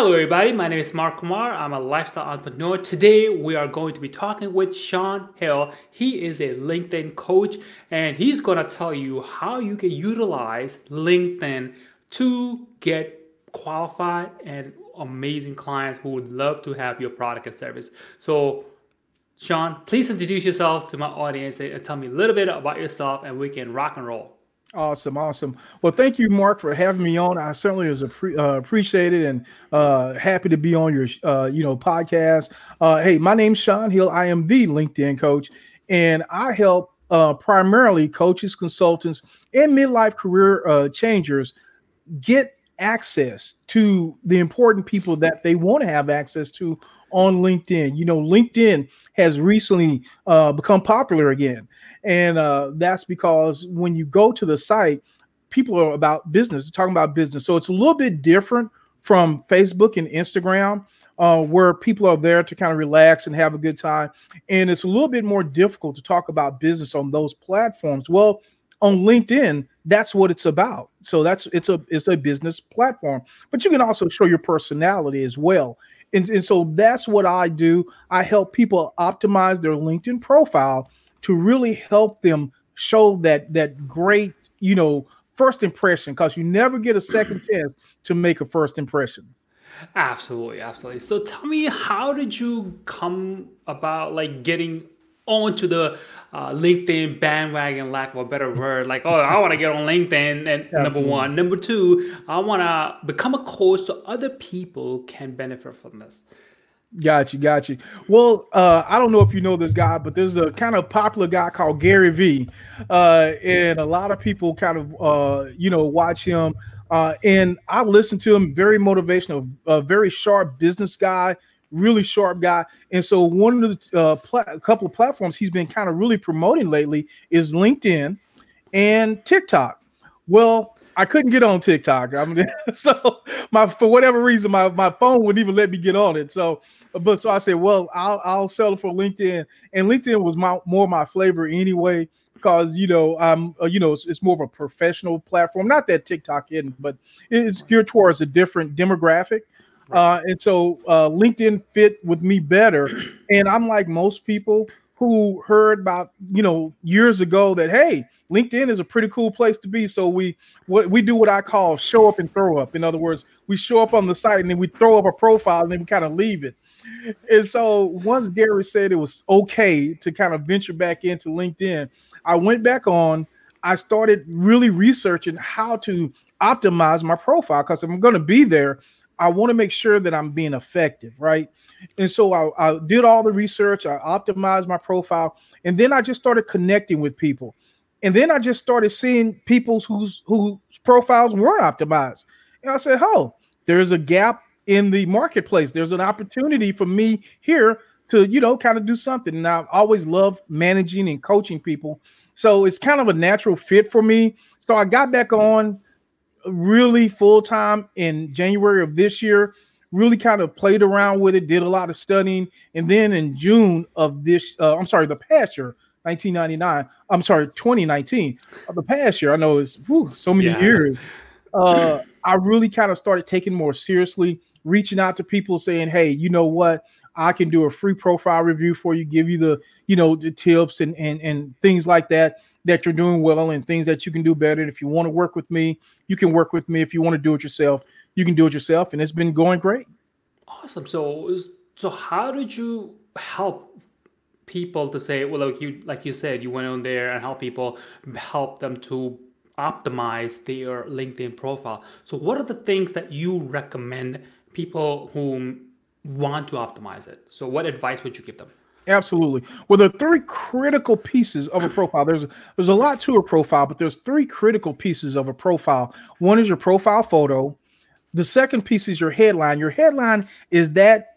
Hello, everybody. My name is Mark Kumar. I'm a lifestyle entrepreneur. Today, we are going to be talking with Sean Hill. He is a LinkedIn coach, and he's going to tell you how you can utilize LinkedIn to get qualified and amazing clients who would love to have your product and service. So, Sean, please introduce yourself to my audience and tell me a little bit about yourself, and we can rock and roll. Awesome, awesome. Well, thank you, Mark, for having me on. I certainly was appre- uh, appreciated and uh, happy to be on your, uh, you know, podcast. Uh, hey, my name's Sean Hill. I am the LinkedIn coach, and I help uh, primarily coaches, consultants, and midlife career uh, changers get access to the important people that they want to have access to on LinkedIn. You know, LinkedIn has recently become popular again. And uh, that's because when you go to the site, people are about business, They're talking about business. So it's a little bit different from Facebook and Instagram, uh, where people are there to kind of relax and have a good time. And it's a little bit more difficult to talk about business on those platforms. Well, on LinkedIn, that's what it's about. So that's it's a it's a business platform, but you can also show your personality as well. And, and so that's what I do. I help people optimize their LinkedIn profile to really help them show that that great, you know, first impression because you never get a second chance to make a first impression. Absolutely, absolutely. So tell me, how did you come about like getting onto the uh, LinkedIn bandwagon, lack of a better word? Like, oh, I want to get on LinkedIn. And number one, number two, I want to become a coach so other people can benefit from this. Got you, got you. Well, uh, I don't know if you know this guy, but there's a kind of popular guy called Gary Vee, uh, and a lot of people kind of uh, you know watch him. Uh, and I listen to him, very motivational, a very sharp business guy, really sharp guy. And so one of the uh, a couple of platforms he's been kind of really promoting lately is LinkedIn and TikTok. Well, I couldn't get on TikTok. I mean, so my for whatever reason, my, my phone wouldn't even let me get on it. So but so I said, well, I'll I'll settle for LinkedIn, and LinkedIn was my more my flavor anyway because you know I'm uh, you know it's, it's, more of a professional platform. Not that TikTok isn't, but it's geared towards a different demographic. Uh, and so uh, LinkedIn fit with me better. And I'm like most people who heard about you know years ago that hey, LinkedIn is a pretty cool place to be. So we what we do what I call show up and throw up. In other words, we show up on the site and then we throw up a profile and then we kind of leave it and so once Gary said it was okay to kind of venture back into LinkedIn, I went back on. I started really researching how to optimize my profile because if I'm going to be there, I want to make sure that I'm being effective, right? And so I, I, did all the research, I optimized my profile, and then I just started connecting with people. And then I just started seeing people's whose whose profiles weren't optimized. And I said, "Oh, there's a gap in the marketplace. There's an opportunity for me here to, you know, kind of do something. And I've always love managing and coaching people. So it's kind of a natural fit for me. So I got back on really full time in January of this year, really kind of played around with it, did a lot of studying. And then in June of this, uh, I'm sorry, the past year, 1999, I'm sorry, 2019, of the past year, I know it's whew, so many yeah. years. Uh, I really kind of started taking more seriously reaching out to people saying, "Hey, you know what? I can do a free profile review for you, give you the, you know, the tips and and and things like that that you're doing well and things that you can do better. And if you want to work with me, you can work with me. If you want to do it yourself, you can do it yourself. And it's been going great. Awesome. So so how did you help people to say, well, like you like you said, you went on there and help people help them to optimize their LinkedIn profile. So what are the things that you recommend people who want to optimize it. So, what advice would you give them? Absolutely. Well, there are three critical pieces of a profile. There's there's a lot to a profile, but there's three critical pieces of a profile. One is your profile photo. The second piece is your headline. Your headline is that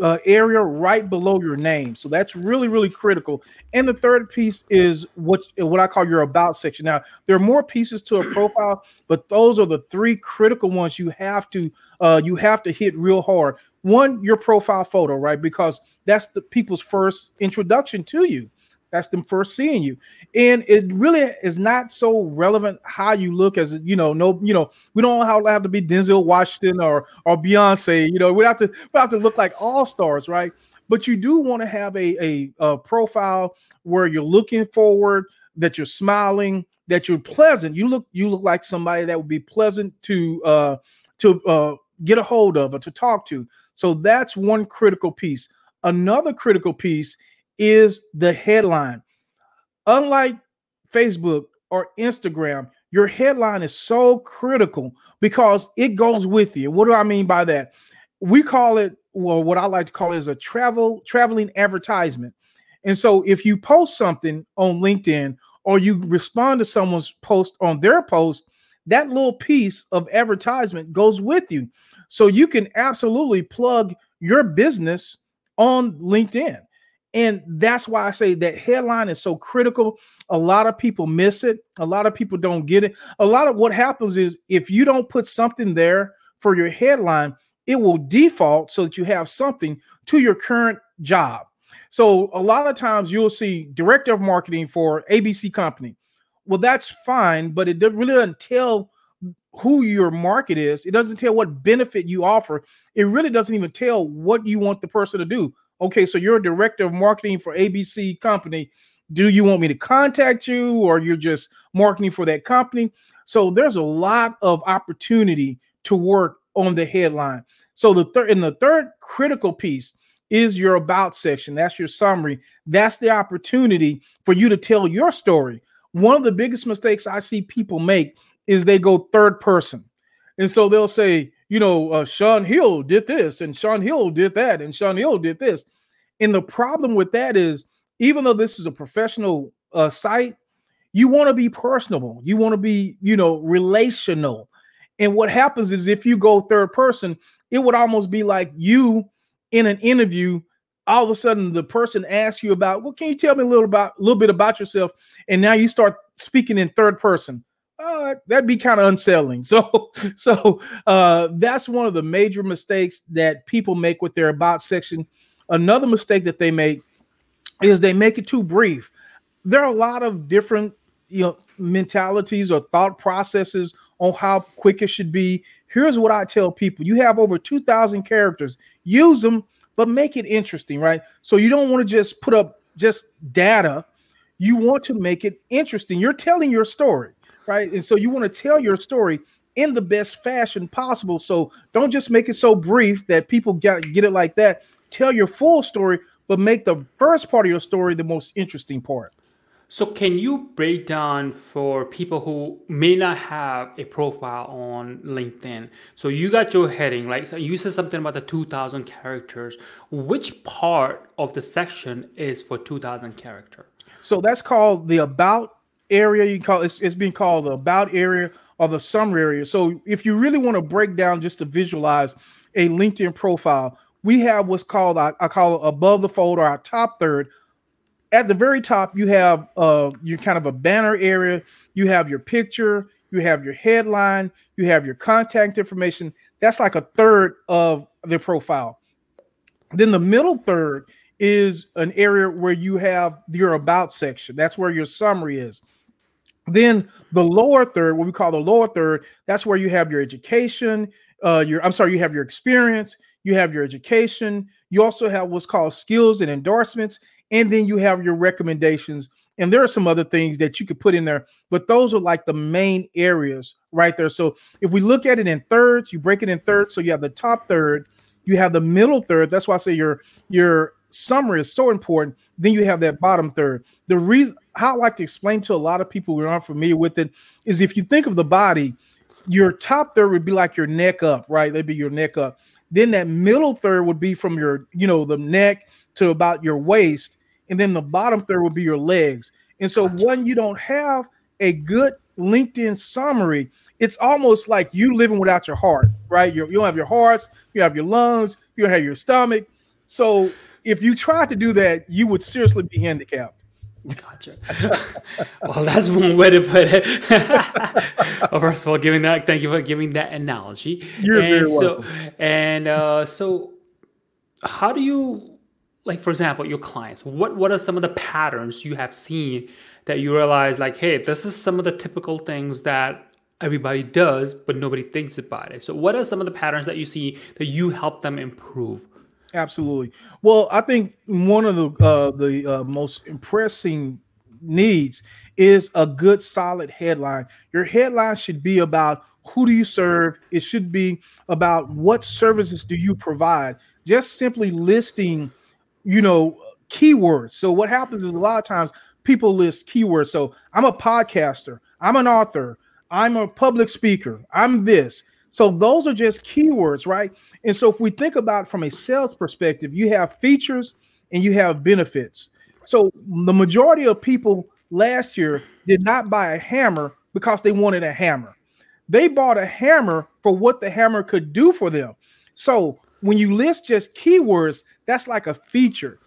uh, area right below your name. So that's really, really critical. And the third piece is what what I call your about section. Now there are more pieces to a profile, but those are the three critical ones you have to uh, you have to hit real hard. One, your profile photo, right? Because that's the people's first introduction to you. That's them first seeing you. And it really is not so relevant how you look as you know, no, you know, we don't have, have to be Denzel Washington or or Beyonce, you know, we have to we have to look like all stars, right? But you do want to have a, a, a profile where you're looking forward, that you're smiling, that you're pleasant. You look you look like somebody that would be pleasant to uh to uh get a hold of or to talk to. So that's one critical piece. Another critical piece is the headline. Unlike Facebook or Instagram, your headline is so critical because it goes with you. What do I mean by that? We call it, well, what I like to call it is a travel traveling advertisement. And so if you post something on LinkedIn or you respond to someone's post on their post, that little piece of advertisement goes with you. So you can absolutely plug your business on LinkedIn. And that's why I say that headline is so critical. A lot of people miss it. A lot of people don't get it. A lot of what happens is if you don't put something there for your headline, it will default so that you have something to your current job. So a lot of times you'll see director of marketing for ABC company. Well, that's fine, but it really doesn't tell who your market is. It doesn't tell what benefit you offer. It really doesn't even tell what you want the person to do. Okay, so you're a director of marketing for ABC company. Do you want me to contact you or you're just marketing for that company? So there's a lot of opportunity to work on the headline. So the third and the third critical piece is your about section. That's your summary. That's the opportunity for you to tell your story. One of the biggest mistakes I see people make is they go third person. And so they'll say, you know, uh, Sean Hill did this, and Sean Hill did that, and Sean Hill did this. And the problem with that is, even though this is a professional uh, site, you want to be personable. You want to be, you know, relational. And what happens is if you go third person, it would almost be like you in an interview. All of a sudden, the person asks you about, well, can you tell me a little about a little bit about yourself? And now you start speaking in third person uh, that'd be kind of unsettling. So, so uh, that's one of the major mistakes that people make with their about section. Another mistake that they make is they make it too brief. There are a lot of different, you know, mentalities or thought processes on how quick it should be. Here's what I tell people: you have over two thousand characters. Use them, but make it interesting, right? So you don't want to just put up just data. You want to make it interesting. You're telling your story right? And so you want to tell your story in the best fashion possible. So don't just make it so brief that people get get it like that. Tell your full story, but make the first part of your story the most interesting part. So can you break down for people who may not have a profile on LinkedIn? So you got your heading, like so you said something about the 2000 characters. Which part of the section is for 2000 character? So that's called the about area you call it's, it's being called the about area or the summary area. So if you really want to break down just to visualize a LinkedIn profile, we have what's called I, I call it above the fold or our top third. At the very top, you have uh your kind of a banner area, you have your picture, you have your headline, you have your contact information. That's like a third of the profile. Then the middle third is an area where you have your about section. That's where your summary is. Then the lower third, what we call the lower third, that's where you have your education, uh, your I'm sorry, you have your experience, you have your education, you also have what's called skills and endorsements, and then you have your recommendations. And there are some other things that you could put in there, but those are like the main areas right there. So if we look at it in thirds, you break it in thirds. So you have the top third, you have the middle third. That's why I say your your summary is so important. Then you have that bottom third. The reason how I like to explain to a lot of people who aren't familiar with it is if you think of the body, your top third would be like your neck up, right? That'd be your neck up. Then that middle third would be from your, you know, the neck to about your waist, and then the bottom third would be your legs. And so when you don't have a good LinkedIn summary, it's almost like you living without your heart, right? You're, you don't have your hearts, you have your lungs, you don't have your stomach. So if you tried to do that, you would seriously be handicapped. Gotcha. well, that's one way to put it. well, first of all, giving that, thank you for giving that analogy. You're and very so, welcome. And uh, so, how do you like for example, your clients, what what are some of the patterns you have seen that you realize like, hey, this is some of the typical things that everybody does, but nobody thinks about it. So what are some of the patterns that you see that you help them improve? Absolutely. Well, I think one of the uh, the uh, most impressing needs is a good solid headline. Your headline should be about who do you serve? It should be about what services do you provide. Just simply listing, you know, keywords. So what happens is a lot of times people list keywords. So I'm a podcaster, I'm an author, I'm a public speaker, I'm this. So those are just keywords, right? And so if we think about from a sales perspective, you have features and you have benefits. So the majority of people last year did not buy a hammer because they wanted a hammer. They bought a hammer for what the hammer could do for them. So when you list just keywords, that's like a feature.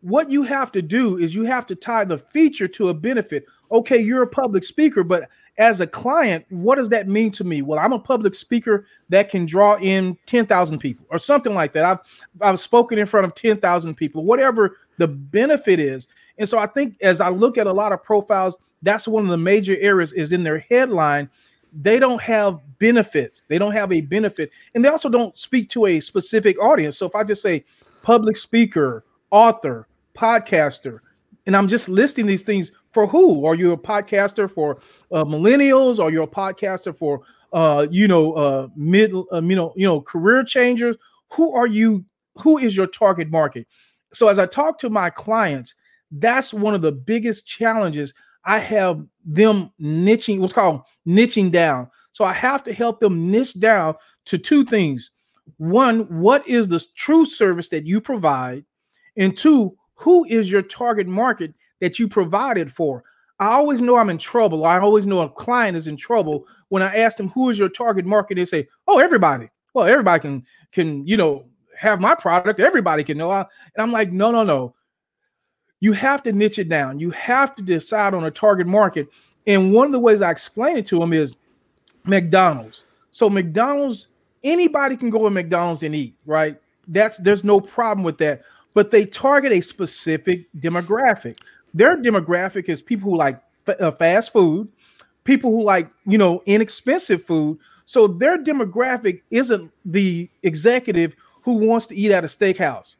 What you have to do is you have to tie the feature to a benefit. Okay, you're a public speaker, but as a client, what does that mean to me? Well, I'm a public speaker that can draw in 10,000 people or something like that. I've I've spoken in front of 10,000 people, whatever the benefit is. And so I think as I look at a lot of profiles, that's one of the major areas is in their headline. They don't have benefits. They don't have a benefit. And they also don't speak to a specific audience. So if I just say public speaker, author, podcaster, and I'm just listing these things for who? Are you a podcaster for uh, millennials? Are you a podcaster for uh, you know uh, mid uh, you know you know career changers? Who are you? Who is your target market? So as I talk to my clients, that's one of the biggest challenges I have them niching. What's called niching down. So I have to help them niche down to two things. One, what is the true service that you provide? And two, who is your target market that you provided for. I always know I'm in trouble. I always know a client is in trouble when I ask them who is your target market. They say, "Oh, everybody." Well, everybody can can you know have my product. Everybody can know. and I'm like, no, no, no. You have to niche it down. You have to decide on a target market. And one of the ways I explain it to them is McDonald's. So McDonald's, anybody can go to McDonald's and eat, right? That's there's no problem with that. But they target a specific demographic their demographic is people who like f- uh, fast food, people who like you know inexpensive food. So their demographic isn't the executive who wants to eat at a steakhouse.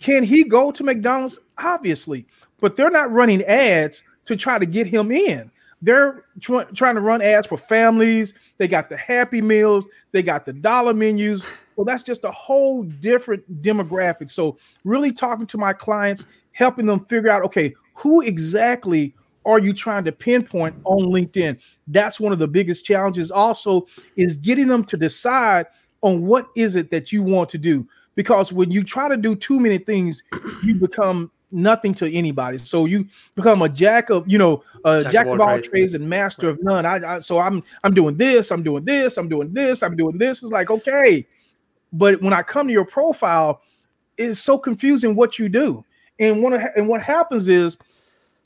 Can he go to McDonald's? Obviously, but they're not running ads to try to get him in. They're tr- trying to run ads for families. They got the Happy Meals, they got the dollar menus. Well, that's just a whole different demographic. So, really talking to my clients, helping them figure out okay, who exactly are you trying to pinpoint on LinkedIn? That's one of the biggest challenges. Also, is getting them to decide on what is it that you want to do. Because when you try to do too many things, you become nothing to anybody. So you become a jack of, you know, a jack, jack of all trades, trades and master right. of none. I, I so I'm I'm doing this, I'm doing this, I'm doing this, I'm doing this. It's like okay, but when I come to your profile, it's so confusing what you do. And what and what happens is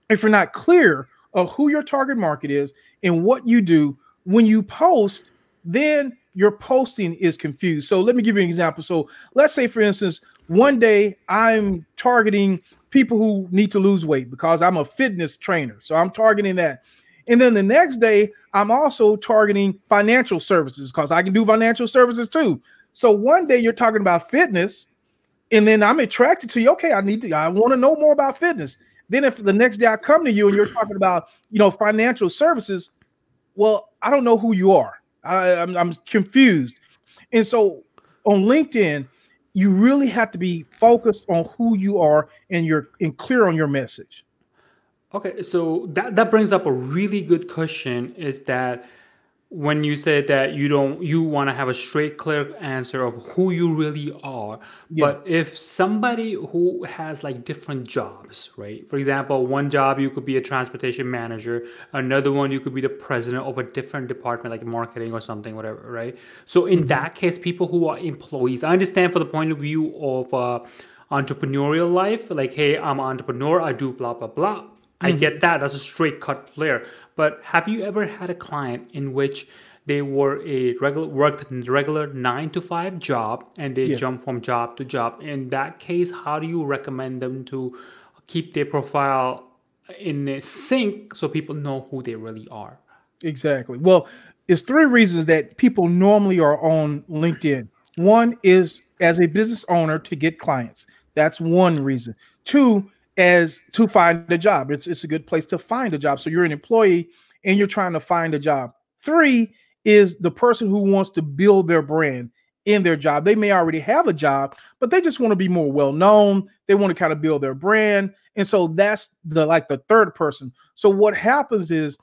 if you're not clear of who your target market is and what you do when you post, then your posting is confused. So let me give you an example. So let's say, for instance, one day I'm targeting people who need to lose weight because I'm a fitness trainer. So I'm targeting that. And then the next day, I'm also targeting financial services because I can do financial services too. So one day you're talking about fitness, and then I'm attracted to you. Okay, I need to, I want to know more about fitness. Then if the next day I come to you and you're talking about, you know, financial services, well, I don't know who you are. I, I'm, I'm confused. And so on LinkedIn, you really have to be focused on who you are and you're and clear on your message. Okay, so that that brings up a really good question is that when you said that you don't you want to have a straight clear answer of who you really are yeah. but if somebody who has like different jobs right for example one job you could be a transportation manager another one you could be the president of a different department like marketing or something whatever right so in mm-hmm. that case people who are employees i understand for the point of view of uh, entrepreneurial life like hey i'm an entrepreneur i do blah blah blah I mm-hmm. get that. That's a straight cut flare. But have you ever had a client in which they were a regular worked in a regular nine to five job and they Yeah. jump from job to job. In that case, how do you recommend them to keep their profile in sync so people know who they really are? Exactly. Well, it's three reasons that people normally are on LinkedIn. One is as a business owner to get clients. That's one reason. Two, as to find a job. It's, it's a good place to find a job. So you're an employee and you're trying to find a job. Three is the person who wants to build their brand in their job. They may already have a job, but they just want to be more well known. They want to kind of build their brand. And so that's the like the third person. So what happens is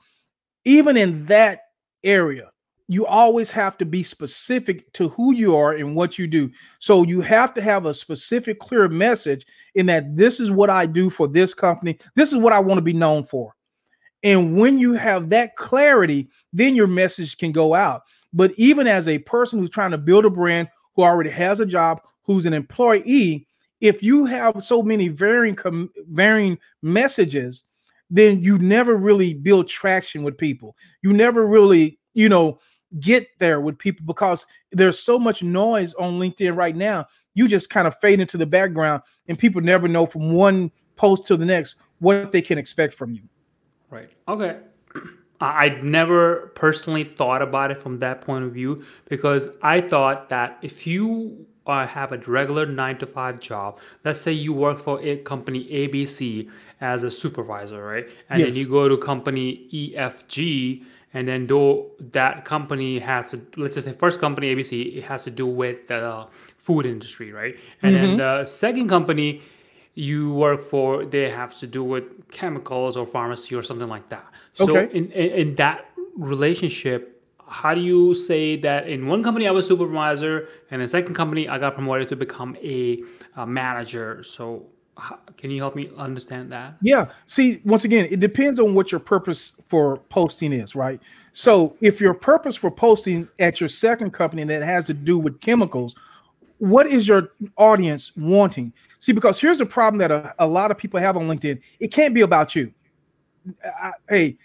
even in that area, you always have to be specific to who you are and what you do. So you have to have a specific, clear message in that this is what I do for this company. This is what I want to be known for. And when you have that clarity, then your message can go out. But even as a person who's trying to build a brand, who already has a job, who's an employee, if you have so many varying com- varying messages, then you never really build traction with people. You never really, you know, get there with people because there's so much noise on LinkedIn right now. You just kind of fade into the background, and people never know from one post to the next what they can expect from you. Right. Okay. I I'd never personally thought about it from that point of view because I thought that if you uh, have a regular nine to five job, let's say you work for a company ABC as a supervisor, right? And then you go to company EFG, and then though that company has to, let's just say first company ABC, it has to do with the food industry, right? And then mm-hmm. the second company you work for, they have to do with chemicals or pharmacy or something like that. So Okay. in, in in that relationship, how do you say that in one company I was supervisor, and in the second company I got promoted to become a, a manager? So can you help me understand that? Yeah. See, once again, it depends on what your purpose for posting is, right? So, if your purpose for posting at your second company that has to do with chemicals, what is your audience wanting? See, because here's a problem that a, a lot of people have on LinkedIn it can't be about you. I, hey,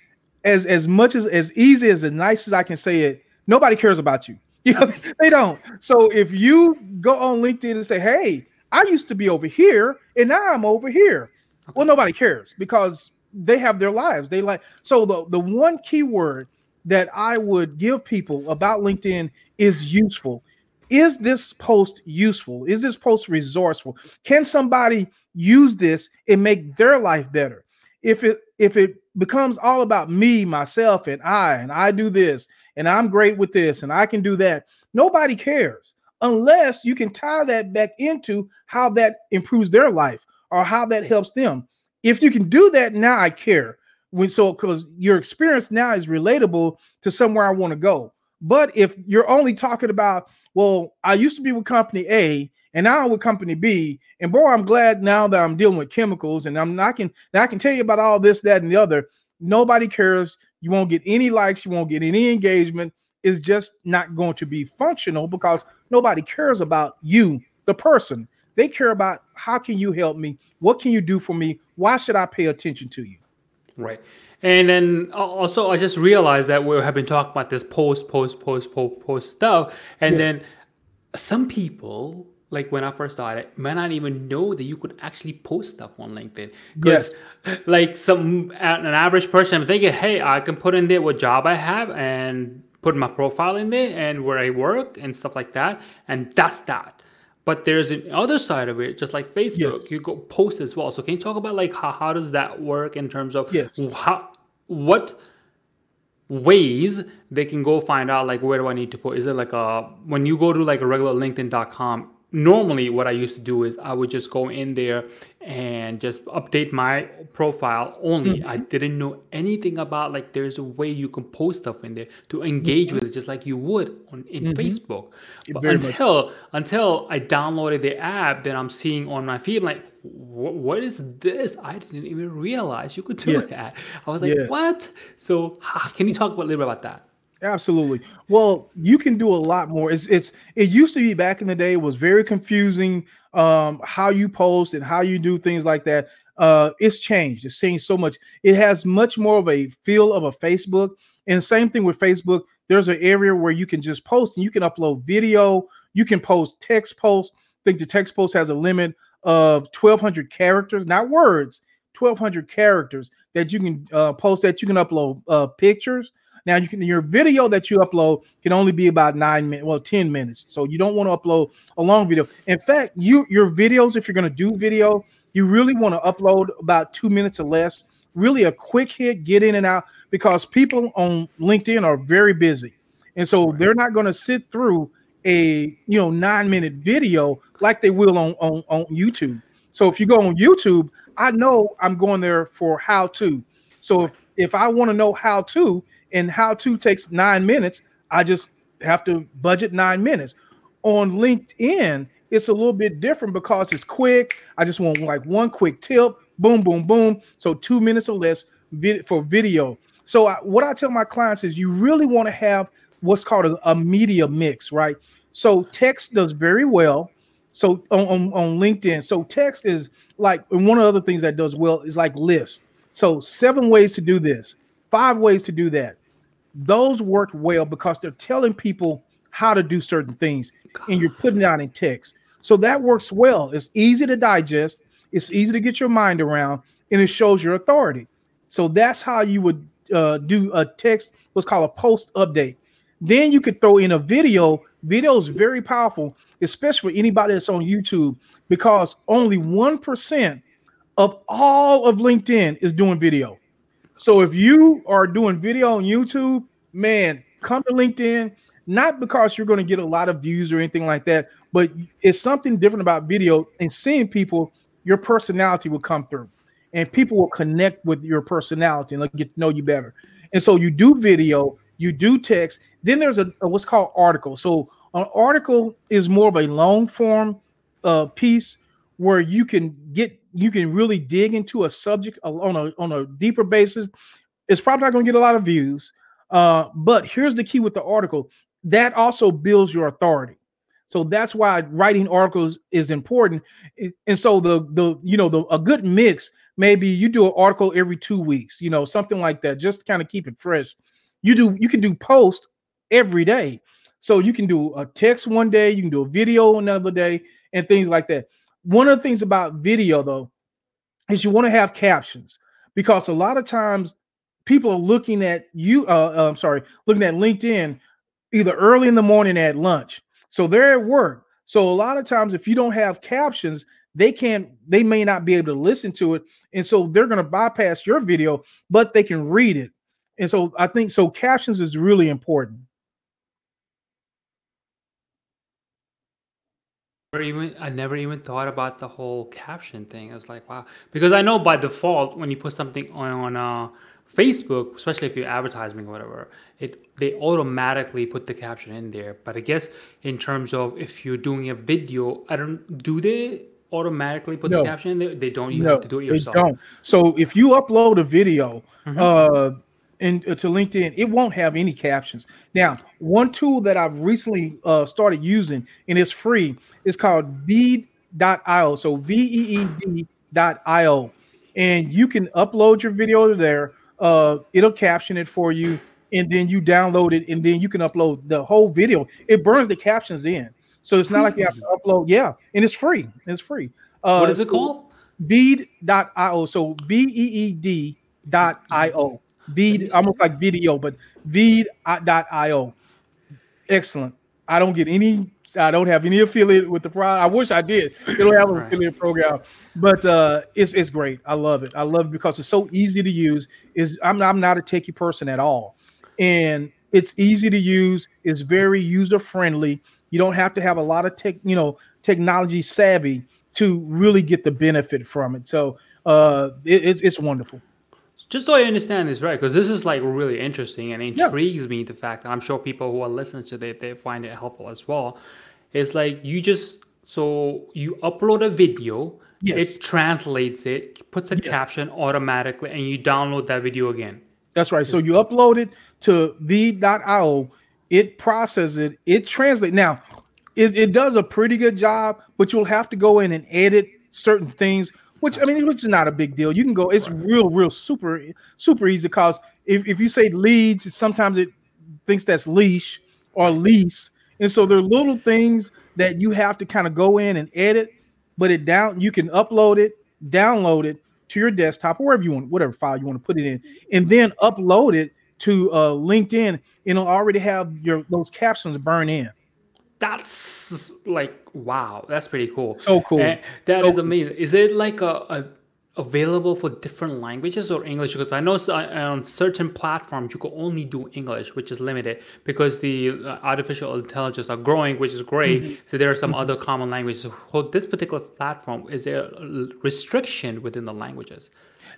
as as much as as easy as as nice as I can say it, nobody cares about you. You know, they don't. So if you go on LinkedIn and say, "Hey, I used to be over here and now I'm over here," well, nobody cares because they have their lives. They like so the the one keyword that I would give people about LinkedIn is useful. Is this post useful? Is this post resourceful? Can somebody use this and make their life better? If it if it becomes all about me, myself, and I, and I do this, and I'm great with this, and I can do that, nobody cares unless you can tie that back into how that improves their life or how that helps them. If you can do that, now I care. When so because your experience now is relatable to somewhere I want to go. But if you're only talking about, well, I used to be with company A and now I'm with company B, and boy, I'm glad now that I'm dealing with chemicals and I'm not can I can tell you about all this, that, and the other. Nobody cares. You won't get any likes, you won't get any engagement. It's just not going to be functional because nobody cares about you, the person. They care about how can you help me? What can you do for me? Why should I pay attention to you? Right. And then uh, also, I just realized that we have been talking about this post, post, post, post, post stuff. And Yeah. then some people, like when I first started, may not even know that you could actually post stuff on LinkedIn. Because, like, some an average person, I'm thinking, hey, I can put in there what job I have and put my profile in there and where I work and stuff like that. And that's that. But there's an other side of it, just like Facebook, Yes. you go post as well. So can you talk about like how, how does that work in terms of Yes. how what ways they can go find out like where do I need to put? Is it like a when you go to like a regular LinkedIn.com? Normally, what I used to do is I would just go in there and just update my profile only. I mm-hmm. didn't know anything about like there's a way you can post stuff in there to engage with it just like you would on in mm-hmm. Facebook. But Very much. until until I downloaded the app, then I'm seeing on my feed like, what is this? I didn't even realize you could do Yeah. that. I was like, Yeah. what? So can you talk a little bit about that? Absolutely. Well, you can do a lot more. It's it's it used to be back in the day it was very confusing um how you post and how you do things like that. Uh it's changed. It's changed so much. It has much more of a feel of a Facebook. And same thing with Facebook. there's an area where you can just post and you can upload video, you can post text posts. I think the text post has a limit of 1200 characters, not words, 1200 characters that you can uh, post that you can upload uh, pictures. Now you can your video that you upload can only be about nine minutes, well, 10 minutes. So you don't want to upload a long video. In fact, you your videos, if you're going to do video, you really want to upload about two minutes or less. Really a quick hit, get in and out, because people on LinkedIn are very busy. And so they're not going to sit through a you know nine minute video like they will on, on, on YouTube. So if you go on YouTube, I know I'm going there for how to. So if, if I want to know how to, and how to takes nine minutes, I just have to budget nine minutes. On LinkedIn, it's a little bit different because it's quick. I just want like one quick tip, boom, boom, boom. So two minutes or less for video. So I, what I tell my clients is you really want to have what's called a, a, media mix, right? So text does very well. So on, on, on LinkedIn, so text is like and one of the other things that does well is like list. So seven ways to do this, five ways to do that. Those work well because they're telling people how to do certain things and you're putting it out in text. So that works well. It's easy to digest, it's easy to get your mind around, and it shows your authority. So that's how you would uh, do a text, what's called a post update. Then you could throw in a video. Video is very powerful, especially for anybody that's on YouTube, because only 1% of all of LinkedIn is doing video. So if you are doing video on YouTube, man, come to LinkedIn, not because you're going to get a lot of views or anything like that, but it's something different about video and seeing people, your personality will come through and people will connect with your personality and get to know you better. And so you do video, you do text, then there's a, a what's called article. So an article is more of a long form uh, piece where you can get you can really dig into a subject on a on a deeper basis. It's probably not going to get a lot of views, uh, but here's the key with the article: that also builds your authority. So that's why writing articles is important. And so the the you know the a good mix maybe you do an article every two weeks, you know, something like that, just to kind of keep it fresh. You do you can do post every day. So you can do a text one day, you can do a video another day, and things like that. One of the things about video though is you want to have captions because a lot of times people are looking at you. Uh, uh, I'm sorry, looking at LinkedIn either early in the morning at lunch. So they're at work. So a lot of times, if you don't have captions, they can't, they may not be able to listen to it. And so they're going to bypass your video, but they can read it. And so I think so captions is really important. Even I never even thought about the whole caption thing. I was like, wow, because I know by default when you put something on uh, Facebook, especially if you're advertising or whatever, it they automatically put the caption in there. But I guess in terms of if you're doing a video, I don't do they automatically put no. the caption in there? They don't. You no, have to do it yourself. They don't. So if you upload a video, mm-hmm. uh, in, uh, to LinkedIn, it won't have any captions. Now, one tool that I've recently uh, started using and it's free is called Veed.io. So V E E D.io. And you can upload your video to there. Uh, it'll caption it for you, and then you download it, and then you can upload the whole video. It burns the captions in. So it's not like you have to upload. Yeah, and it's free. It's free. Uh, what is it so called? Veed.io. So V E E D.io. Veed, almost like video, but Veed.io. Excellent. I don't get any, I don't have any affiliate with the product. I wish I did. Don't have an right. affiliate program, but uh, it's it's great. I love it. I love it because it's so easy to use. Is I'm I'm not a techie person at all, and it's easy to use. It's very user friendly. You don't have to have a lot of tech, you know, technology savvy to really get the benefit from it. So uh, it, it's it's wonderful just so I understand this right, because this is like really interesting and intrigues yeah. me. The fact that I'm sure people who are listening to it they find it helpful as well. It's like you just so you upload a video, yes. it translates it, puts a yes. caption automatically, and you download that video again. That's right. So you upload it to Veed.io, it processes it, it translates. Now, it, it does a pretty good job, but you'll have to go in and edit certain things which I mean, which is not a big deal. You can go. It's real, real super, super easy. Cause if, if you say leads, sometimes it thinks that's leash or lease. And so there are little things that you have to kind of go in and edit, but it down you can upload it, download it to your desktop or wherever you want, whatever file you want to put it in, and then upload it to uh, LinkedIn, and it'll already have your those captions burn in. That's like wow, that's pretty cool. So cool. And that So is amazing. Is it like a, a available for different languages or English? Because I know on on certain platforms you can only do English, which is limited because the uh, artificial intelligence are growing, which is great. Mm-hmm. So there are some other common languages. So this particular platform, is there a restriction within the languages?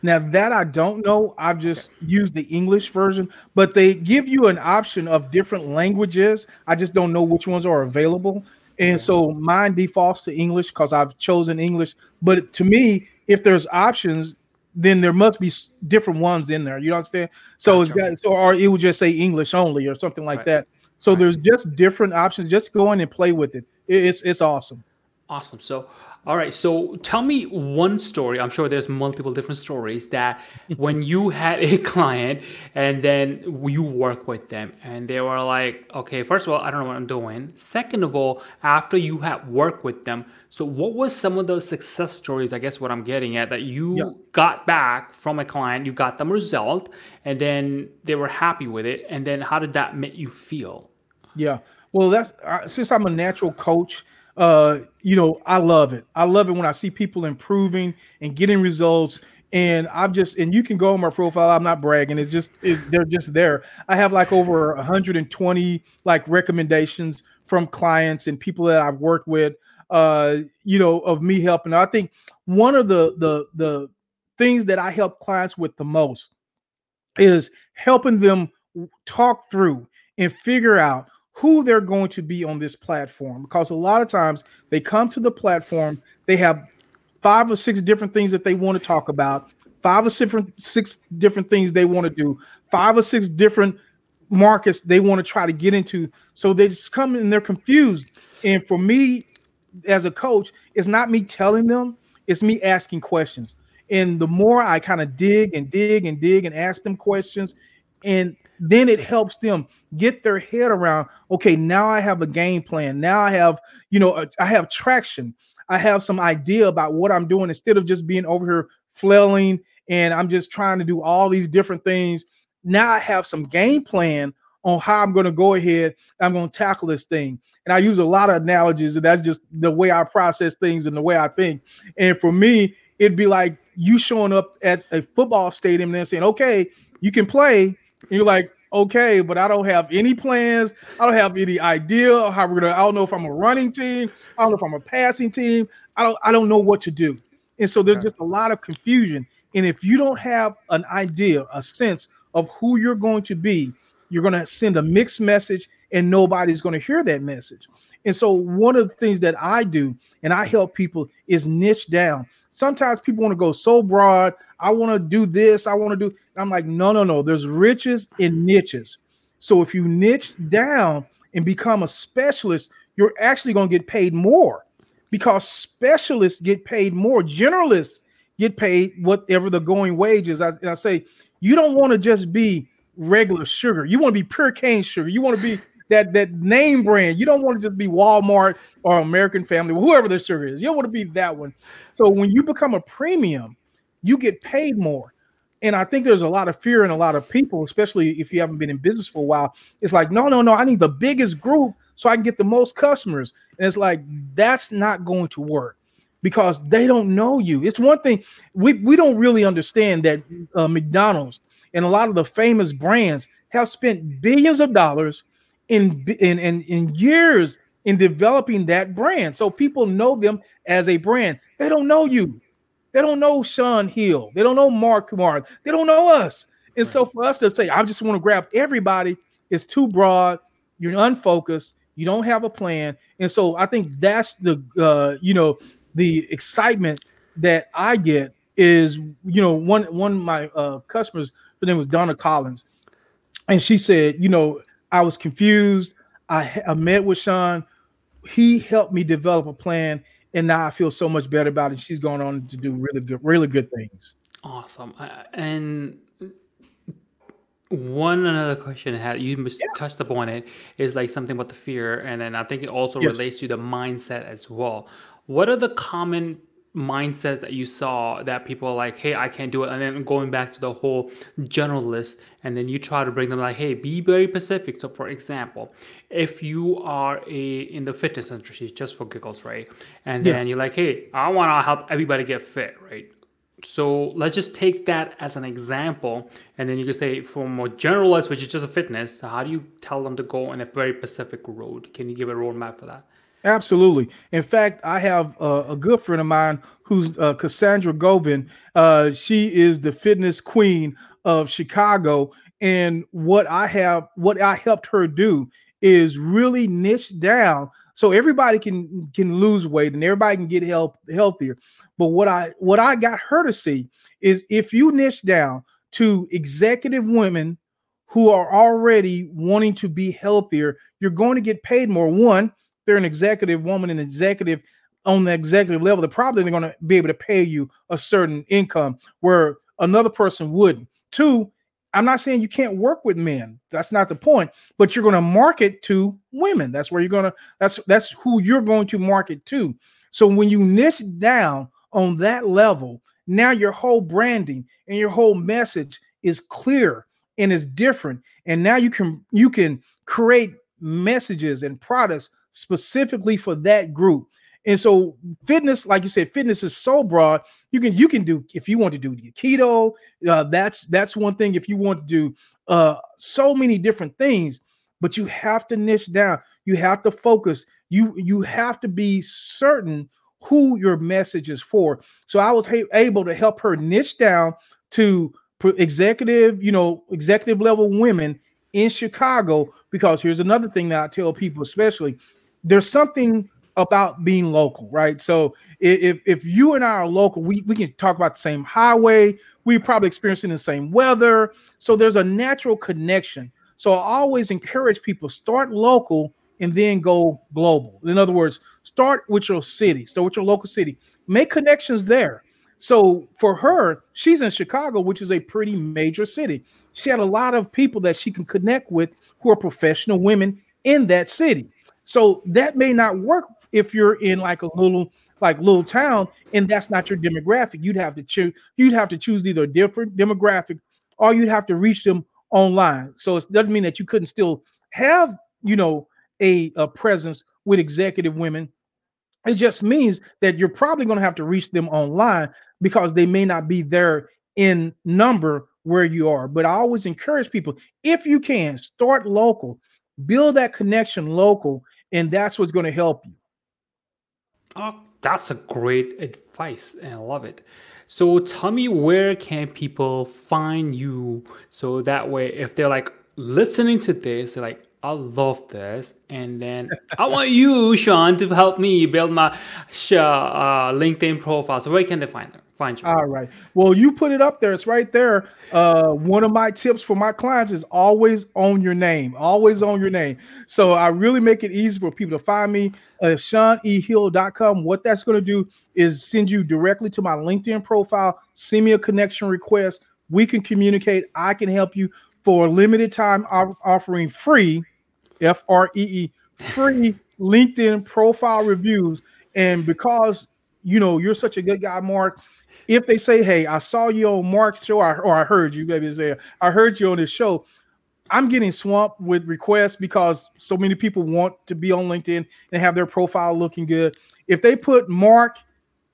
Now that I don't know, I've just used the English version, but they give you an option of different languages. I just don't know which ones are available. And so mine defaults to English because I've chosen English. But to me, if there's options, then there must be different ones in there. You understand? So it's Gotcha. got so or it would just say English only or something like Right. that. So Right. there's just different options. Just go in and play with it. It- It's it's awesome. Awesome. So, all right. So, tell me one story. I'm sure there's multiple different stories that when you had a client and then you work with them and they were like, okay, first of all, I don't know what I'm doing. Second of all, after you had worked with them, so what was some of those success stories? I guess what I'm getting at that you Yeah. got back from a client, you got them result, and then they were happy with it. And then how did that make you feel? Yeah. Well, that's uh, since I'm a natural coach. Uh, you know, I love it. I love it when I see people improving and getting results. And I've just and you can go on my profile. I'm not bragging. It's just it, they're just there. I have like over 120 like recommendations from clients and people that I've worked with. Uh, you know, of me helping. I think one of the the the things that I help clients with the most is helping them talk through and figure out who they're going to be on this platform because a lot of times they come to the platform they have five or six different things that they want to talk about five or six different six different things they want to do five or six different markets they want to try to get into. So they just come and they're confused. And for me as a coach it's not me telling them it's me asking questions. And the more i kind of dig and dig and dig and ask them questions and then it helps them get their head around okay now i have a game plan. Now i have you know i have traction. I have some idea about what i'm doing instead of just being over here flailing and i'm just trying to do all these different things. Now i have some game plan on how i'm going to go ahead i'm going to tackle this thing. And i use a lot of analogies and that's just the way i process things and the way i think. And for me it'd be like you showing up at a football stadium and saying okay you can play and you're like, okay, but I don't have any plans. I don't have any idea of how we're gonna. I don't know if I'm a running team. I don't know if I'm a passing team. I don't. I don't know what to do. And so there's just a lot of confusion. And if you don't have an idea, a sense of who you're going to be, you're gonna send a mixed message, and nobody's gonna hear that message. And so one of the things that I do and I help people is niche down. Sometimes people want to go so broad. I want to do this. I want to do. I'm like, no, no, no. There's riches in niches. So if you niche down and become a specialist, you're actually going to get paid more because specialists get paid more. Generalists get paid whatever the going wage is. I, I say, you don't want to just be regular sugar. You want to be pure cane sugar. You want to be that that name brand. You don't want to just be Walmart or American Family, whoever the sugar is. You don't want to be that one. So when you become a premium, you get paid more. And I think there's a lot of fear in a lot of people, especially if you haven't been in business for a while. It's like, no, no, no, I need the biggest group so I can get the most customers. And it's like, that's not going to work because they don't know you. It's one thing we, we don't really understand that uh, McDonald's and a lot of the famous brands have spent billions of dollars in, in, in, in years in developing that brand. So people know them as a brand. They don't know you. They don't know Sean Hill. They don't know Mark Kumar. They don't know us. And so for us to say, I just want to grab everybody, is too broad. You're unfocused. You don't have a plan. And so I think that's the uh, you know, the excitement that I get is you know, one one of my uh customers, her name was Donna Collins, and she said, you know, I was confused. I, I met with Sean. He helped me develop a plan, and now I feel so much better about it. She's going on to do really good, really good things. Awesome. Uh, and One another question I had you mis- touched upon it is like something about the fear, and then I think it also Yes. relates to the mindset as well. What are the common mindsets that you saw that people are like, hey, I can't do it, and then going back to the whole generalist, and then you try to bring them like, hey, be very specific. So, for example, if you are a in the fitness industry, just for giggles, right, and Yeah. then you're like, hey, I want to help everybody get fit, right? So let's just take that as an example, and then you can say for more generalist, which is just a fitness, how do you tell them to go in a very specific road? Can you give a roadmap for that? Absolutely. In fact, I have a, a good friend of mine who's uh, Cassandra Govin. Uh, she is the fitness queen of Chicago. And what I have, what I helped her do is really niche down so everybody can can lose weight and everybody can get help healthier. But what I what I got her to see is if you niche down to executive women who are already wanting to be healthier, you're going to get paid more. One, they're an executive woman, an executive on the executive level, they're probably going to be able to pay you a certain income where another person wouldn't. Two, I'm not saying you can't work with men. That's not the point, but you're going to market to women. That's where you're going to that's that's who you're going to market to. So when you niche down on that level, now your whole branding and your whole message is clear and is different. And now you can you can create messages and products specifically for that group. And so fitness, like you said, fitness is so broad. You can you can do if you want to do keto. Uh, that's that's one thing. If you want to do uh, so many different things, but you have to niche down. You have to focus. You you have to be certain who your message is for. So I was ha- able to help her niche down to executive, you know, executive level women in Chicago. Because here's another thing that I tell people, especially, there's something about being local, right? So if if you and I are local, we, we can talk about the same highway, we probably experiencing the same weather. So there's a natural connection. So I always encourage people start local and then go global. In other words, start with your city, start with your local city, make connections there. So for her, she's in Chicago, which is a pretty major city. She had a lot of people that she can connect with who are professional women in that city. So that may not work if you're in like a little like little town and that's not your demographic. You'd have to choose you'd have to choose either a different demographic or you'd have to reach them online. So it doesn't mean that you couldn't still have, you know, a, a presence with executive women. It just means that you're probably going to have to reach them online because they may not be there in number where you are. But I always encourage people if you can start local, build that connection local, and that's what's going to help you. Oh, that's a great advice, and I love it. So tell me where can people find you so that way if they're like listening to this, they're like, I love this, and then I want you, Sean, to help me build my uh, LinkedIn profile. So where can they find them? Find you? All right. Well, you put it up there. It's right there. Uh, one of my tips for my clients is always own your name. Always own your name. So I really make it easy for people to find me. Uh, SeanEHill.com. What that's going to do is send you directly to my LinkedIn profile. Send me a connection request. We can communicate. I can help you for a limited time offering free F R E E, free LinkedIn profile reviews. And because you know you're such a good guy, Mark, if they say, "Hey, I saw you on Mark's show," or, or I heard you, maybe say, "I heard you on this show," I'm getting swamped with requests because so many people want to be on LinkedIn and have their profile looking good. If they put Mark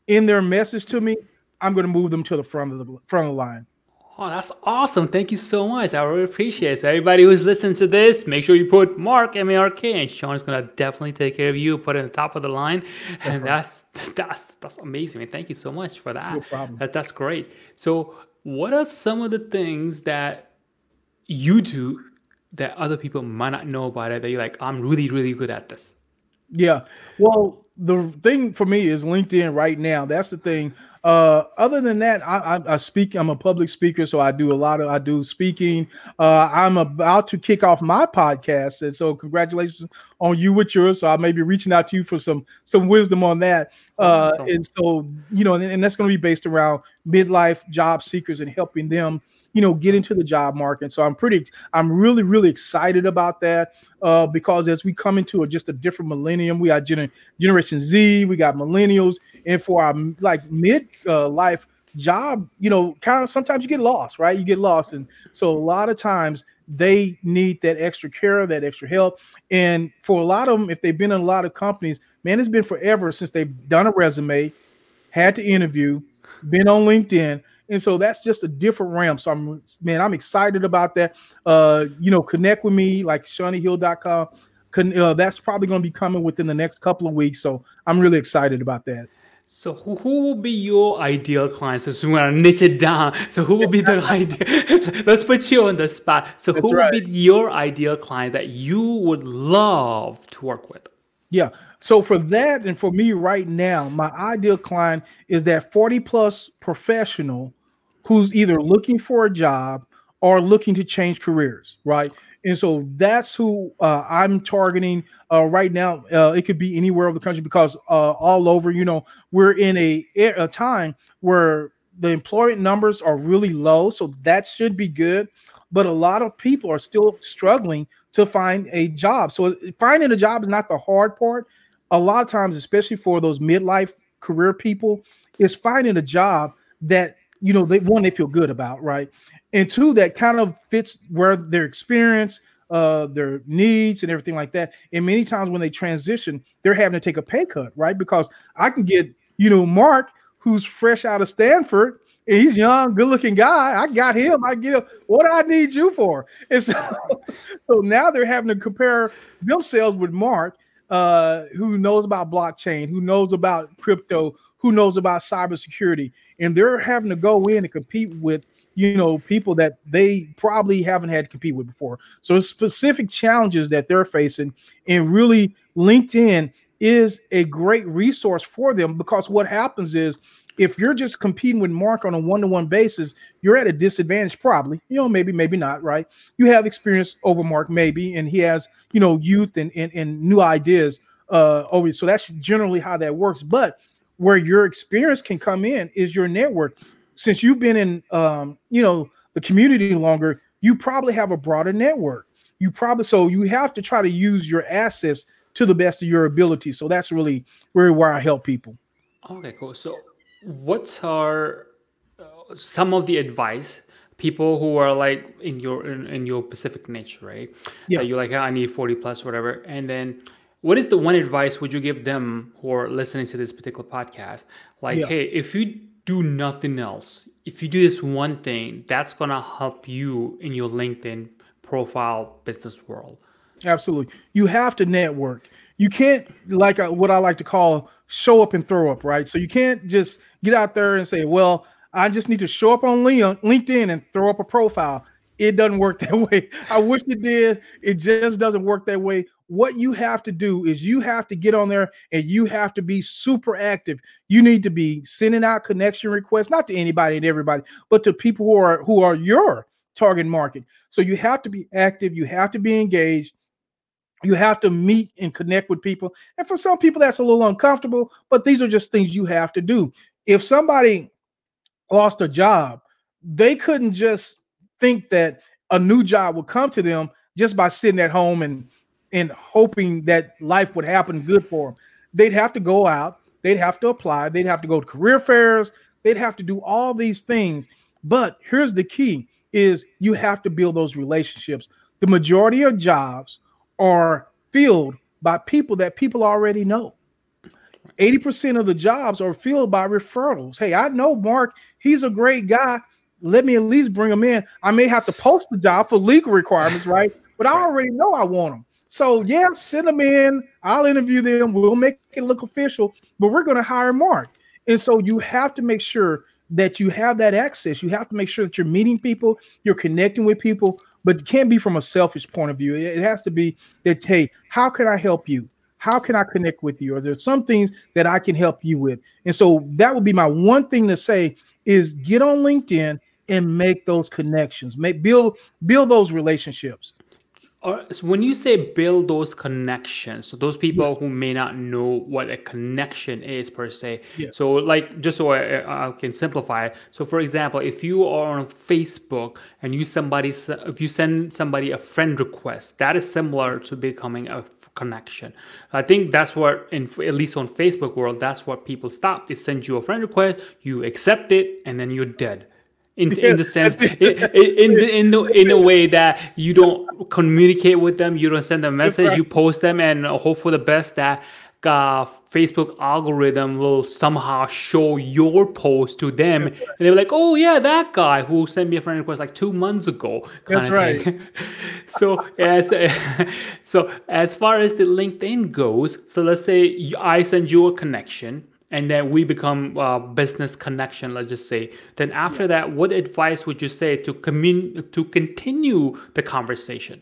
in their message to me, I'm going to move them to the front of the front of the line. Oh, that's awesome. Thank you so much. I really appreciate it. So everybody who's listening to this, make sure you put Mark M-A-R-K and Sean's gonna definitely take care of you, put it in the top of the line. And that's that's that's amazing. Man. Thank you so much for that. No problem. That, that's great. So what are some of the things that you do that other people might not know about it that you're like, I'm really, really good at this? Yeah. Well, the thing for me is LinkedIn right now. That's the thing. Uh, other than that, I, I, I, speak. I'm a public speaker, so I do a lot of I do speaking. Uh, I'm about to kick off my podcast, and so congratulations on you with yours. So I may be reaching out to you for some some wisdom on that. Uh, awesome. And so you know, and, and that's going to be based around midlife job seekers and helping them you know, get into the job market. So I'm pretty, I'm really, really excited about that uh, because as we come into a, just a different millennium, we got gener- Generation Z, we got millennials, and for our like mid uh, life job, you know, kind of sometimes you get lost, right? You get lost, and so a lot of times they need that extra care, that extra help. And for a lot of them, if they've been in a lot of companies, man, it's been forever since they've done a resume, had to interview, been on LinkedIn. And so that's just a different realm. So I'm man, I'm excited about that. Uh, you know, connect with me like SeanEHill.com. Con- uh, that's probably going to be coming within the next couple of weeks. So I'm really excited about that. So who, who will be your ideal client? So we want to niche it down. So who will be the ideal? Let's put you on the spot. So That's who right. would be your ideal client that you would love to work with? Yeah. So for that and for me right now, my ideal client is that 40 plus professional who's either looking for a job or looking to change careers, right? And so that's who uh, I'm targeting uh, right now. Uh, it could be anywhere of the country because uh, all over, you know, we're in a, a time where the employment numbers are really low. So that should be good. But a lot of people are still struggling to find a job. So finding a job is not the hard part. A lot of times, especially for those midlife career people, is finding a job that you know they one they feel good about, right? and two that kind of fits where their experience uh their needs and everything like that. And many times when they transition they're having to take a pay cut right? Because i can get you know mark who's fresh out of stanford and he's young good looking guy. I got him. I get him. What do i need you for? And so, so now they're having to compare themselves with mark uh who knows about blockchain who knows about crypto who knows about cybersecurity and they're having to go in and compete with you know people that they probably haven't had to compete with before. So specific challenges that they're facing, and really LinkedIn is a great resource for them because what happens is if you're just competing with Mark on a one-to-one basis, you're at a disadvantage, probably. You know, maybe, maybe not, right? You have experience over Mark, maybe, and he has, you know, youth and and, and new ideas uh over. So that's generally how that works. But where your experience can come in is your network since you've been in um, you know the community longer, you probably have a broader network. You probably so you have to try to use your assets to the best of your ability. So that's really really where I help people. Okay, cool. So what's our uh, some of the advice people who are like in your in, in your specific niche, right? Yeah, you're like, oh, I need 40 plus, whatever, and then what is the one advice would you give them who are listening to this particular podcast? Like, yeah. hey, if you do nothing else. If you do this one thing, that's going to help you in your LinkedIn profile business world. Absolutely. You have to network. You can't, like uh, what I like to call, show up and throw up, right? So you can't just get out there and say, well, I just need to show up on LinkedIn and throw up a profile. It doesn't work that way. I wish it did. It just doesn't work that way what you have to do is you have to get on there and you have to be super active. You need to be sending out connection requests, not to anybody and everybody, but to people who are who are your target market. So you have to be active, you have to be engaged, you have to meet and connect with people. And for some people, that's a little uncomfortable, but these are just things you have to do. If somebody lost a job, they couldn't just think that a new job would come to them just by sitting at home and and hoping that life would happen good for them. They'd have to go out, they'd have to apply, they'd have to go to career fairs, they'd have to do all these things. But here's the key is you have to build those relationships. The majority of jobs are filled by people that people already know. 80% of the jobs are filled by referrals. Hey, I know Mark, he's a great guy. Let me at least bring him in. I may have to post the job for legal requirements, right? But I already know I want him. So yeah, send them in. I'll interview them. We'll make it look official, but we're going to hire Mark. And so you have to make sure that you have that access. You have to make sure that you're meeting people, you're connecting with people, but it can't be from a selfish point of view. It has to be that, hey, how can I help you? How can I connect with you? Are there some things that I can help you with? And so that would be my one thing to say is get on LinkedIn and make those connections, make build build those relationships. So when you say build those connections, so those people Yes. who may not know what a connection is per se. Yes. So, like, just so I, I can simplify it. So, for example, if you are on Facebook and you somebody, if you send somebody a friend request, that is similar to becoming a connection. I think that's what, in at least on Facebook world, that's what people stop. They send you a friend request, you accept it, and then you're dead in, in the sense in, in, the, in the in a way that you don't communicate with them you don't send them a message right. you post them and hope for the best that uh, facebook algorithm will somehow show your post to them. And they're like oh yeah that guy who sent me a friend request like two months ago kind That's of right. so as so as far as the linkedin goes so let's say i send you a connection and then we become uh, business connection let's just say then after that what advice would you say to commun- to continue the conversation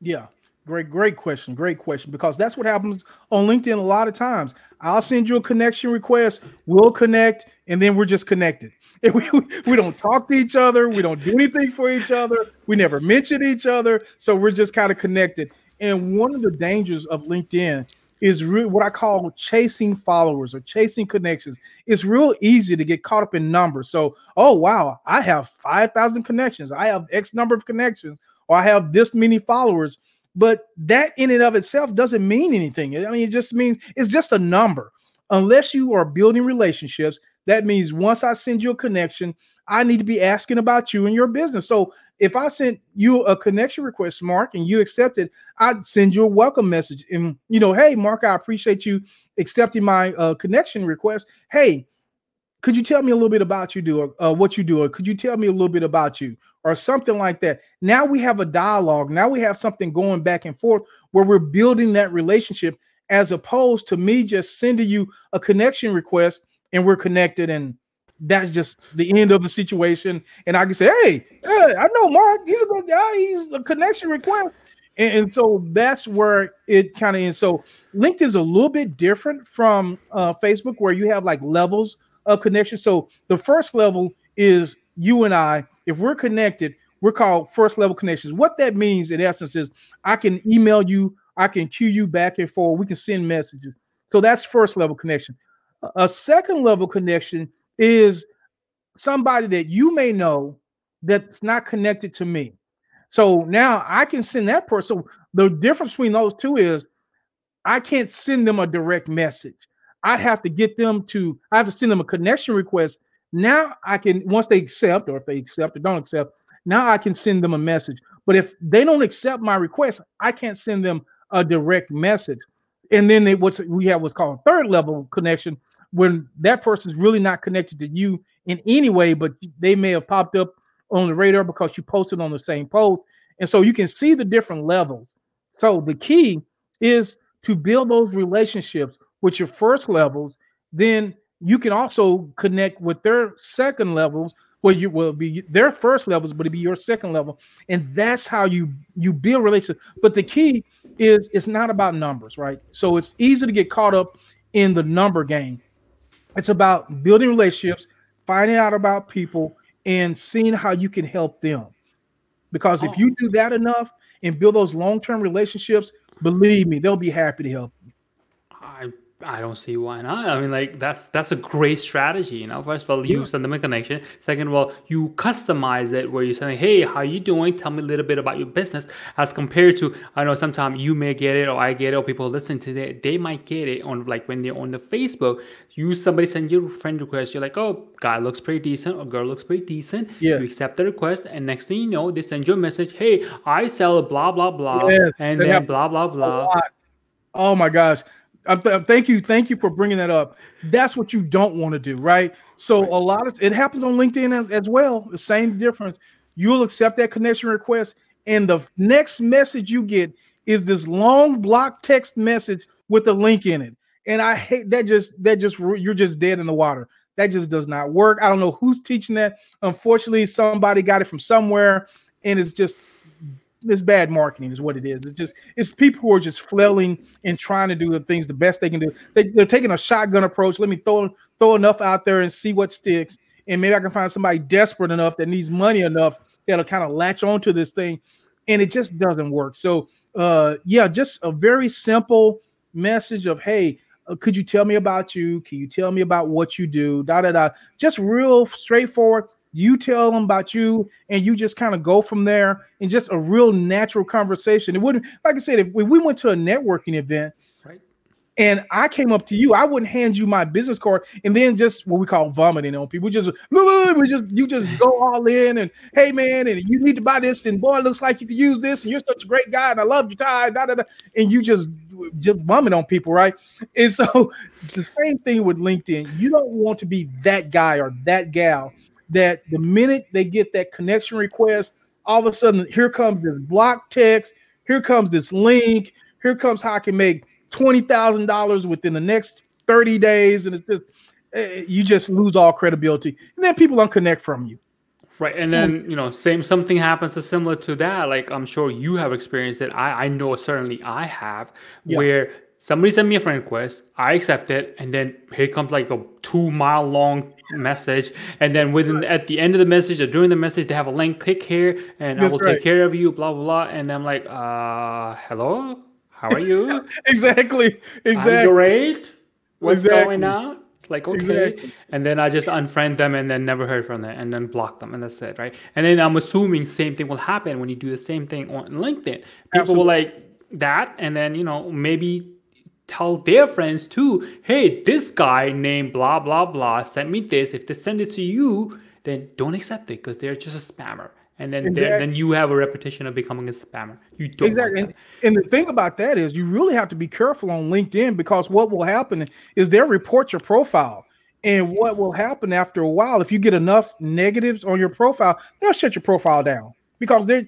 Yeah, great, great question. Great question. Because that's what happens on LinkedIn a lot of times. I'll send you a connection request, we'll connect, and then we're just connected. And we, we don't talk to each other, we don't do anything for each other, we never mention each other. So we're just kind of connected. And one of the dangers of LinkedIn is what I call chasing followers or chasing connections. It's real easy to get caught up in numbers. So, oh wow, I have 5,000 connections, I have X number of connections, or I have this many followers. But that in and of itself doesn't mean anything. I mean, it just means it's just a number. Unless you are building relationships, that means once I send you a connection, I need to be asking about you and your business. So if I sent you a connection request, Mark, and you accepted, I'd send you a welcome message. And you know, hey, Mark, I appreciate you accepting my uh, connection request. Hey, could you tell me a little bit about you do or uh, what you do or could you tell me a little bit about you or something like that now we have a dialogue now we have something going back and forth where we're building that relationship as opposed to me just sending you a connection request and we're connected and that's just the end of the situation and i can say hey, hey i know mark he's a good guy he's a connection request and, and so that's where it kind of is so linkedin's a little bit different from uh, facebook where you have like levels of connection. So the first level is you and I. If we're connected, we're called first level connections. What that means in essence is I can email you, I can cue you back and forth, we can send messages. So that's first level connection. A- A second level connection is somebody that you may know that's not connected to me. So now I can send that person. So the difference between those two is I can't send them a direct message. I'd have to get them to, I have to send them a connection request. Now I can, once they accept, or if they accept or don't accept, now I can send them a message. But if they don't accept my request, I can't send them a direct message. And then they, what's we have what's called third level connection, when that person's really not connected to you in any way, but they may have popped up on the radar because you posted on the same post. And so you can see the different levels. So the key is to build those relationships with your first levels, then you can also connect with their second levels where you will be their first levels, but it'll be your second level. And that's how you you build relationships. But the key is it's not about numbers, right? So it's easy to get caught up in the number game. It's about building relationships, finding out about people, and seeing how you can help them. Because if Oh. you do that enough and build those long-term relationships, believe me, they'll be happy to help. I don't see why not. I mean, like that's that's a great strategy. You know, first of all, you Yeah. send them a connection. Second of all, you customize it where you say, "Hey, how you doing? Tell me a little bit about your business." As compared to, I know sometimes you may get it, or I get it, or people listen to it, they might get it on like when they're on the Facebook. You somebody send you a friend request. You're like, "Oh, guy looks pretty decent, or girl looks pretty decent." Yeah. You accept the request, and next thing you know, they send you a message. Hey, I sell blah blah blah, Yes, and then blah blah blah. Oh my gosh. I'm th- thank you, thank you for bringing that up. That's what you don't want to do, right? So a lot of it happens on LinkedIn as, as well. The same difference. You'll accept that connection request, and the next message you get is this long block text message with a link in it. And I hate that. Just that just you're just dead in the water. That just does not work. I don't know who's teaching that. Unfortunately, somebody got it from somewhere, and it's just it's bad marketing is what it is. It's just it's people who are just flailing and trying to do the things the best they can do. They, they're taking a shotgun approach. Let me throw throw enough out there and see what sticks. And maybe I can find somebody desperate enough that needs money enough that'll kind of latch onto this thing. and it just doesn't work. So, uh, yeah, just a very simple message of, hey, uh, could you tell me about you? Can you tell me about what you do? Da da da. Just real straightforward. You tell them about you, and you just kind of go from there, and just a real natural conversation. It wouldn't, like I said, if we went to a networking event right. and I came up to you, I wouldn't hand you my business card and then just what we call vomiting on people. We just we just you just go all in and hey man, and you need to buy this, and boy, it looks like you could use this, and you're such a great guy, and I love you, Ty, da, da, da, and you just just vomit on people, right? And so the same thing with LinkedIn. You don't want to be that guy or that gal that the minute they get that connection request, all of a sudden here comes this block text, here comes this link, here comes how I can make twenty thousand dollars within the next thirty days, and it's just eh, you just lose all credibility, and then people unconnect from you. Right, and then you know, same something happens to similar to that. Like I'm sure you have experienced it. I I know certainly I have, yeah. where somebody sent me a friend request, I accept it, and then here comes like a two mile long message, and then within at the end of the message or during the message, they have a link. Click here, and That's I will right. take care of you. Blah blah blah, and I'm like, uh, hello, how are you? exactly. Exactly. I'm great. What's exactly. going on? Like, okay. Exactly. And then I just unfriend them and then never heard from them and then block them. And that's it, right? And then I'm assuming same thing will happen when you do the same thing on LinkedIn. People Absolutely. will like that. And then, you know, maybe tell their friends too, hey, this guy named blah, blah, blah sent me this. If they send it to you, then don't accept it because they're just a spammer and then exactly. then you have a reputation of becoming a spammer. You don't exactly. And, and, the thing about that is, you really have to be careful on LinkedIn because what will happen is they'll report your profile, and what will happen after a while, if you get enough negatives on your profile, they'll shut your profile down because they,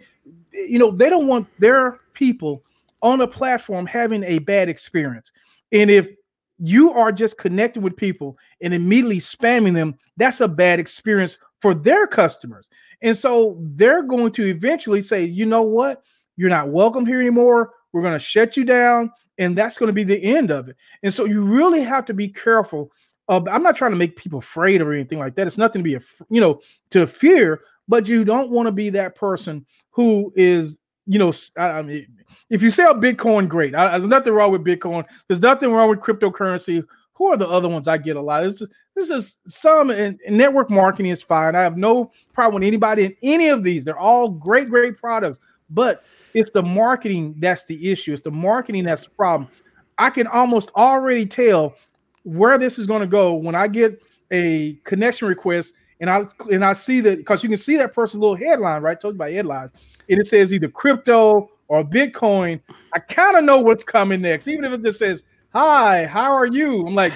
you know, they don't want their people on a platform having a bad experience, and if you are just connecting with people and immediately spamming them, that's a bad experience for their customers. And so they're going to eventually say, you know what? You're not welcome here anymore. We're going to shut you down. And that's going to be the end of it. And so you really have to be careful. Of, I'm not trying to make people afraid or anything like that. It's nothing to be, you know, to fear, but you don't want to be that person who is, you know, I mean, if you sell oh, Bitcoin, great. I, there's nothing wrong with Bitcoin. There's nothing wrong with cryptocurrency. Who are the other ones I get a lot? This is, this is some and network marketing is fine. I have no problem with anybody in any of these. They're all great, great products, but it's the marketing that's the issue. It's the marketing that's the problem. I can almost already tell where this is going to go when I get a connection request and I and I see that because you can see that person's little headline, right? I told you about headlines, and it says either crypto or Bitcoin. I kind of know what's coming next, even if it just says hi, how are you? I'm like,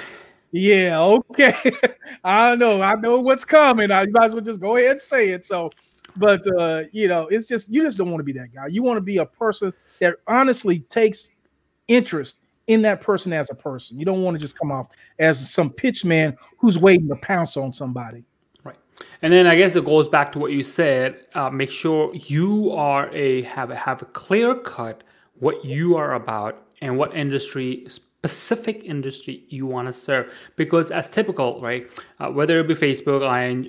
yeah, okay. I know, I know what's coming. I you might as well just go ahead and say it. So, but uh, you know, it's just you just don't want to be that guy. You want to be a person that honestly takes interest in that person as a person. You don't want to just come off as some pitch man who's waiting to pounce on somebody. Right. And then I guess it goes back to what you said. Uh, make sure you are a have a have a clear cut what you are about and what industry specific industry you want to serve because as typical right uh, whether it be facebook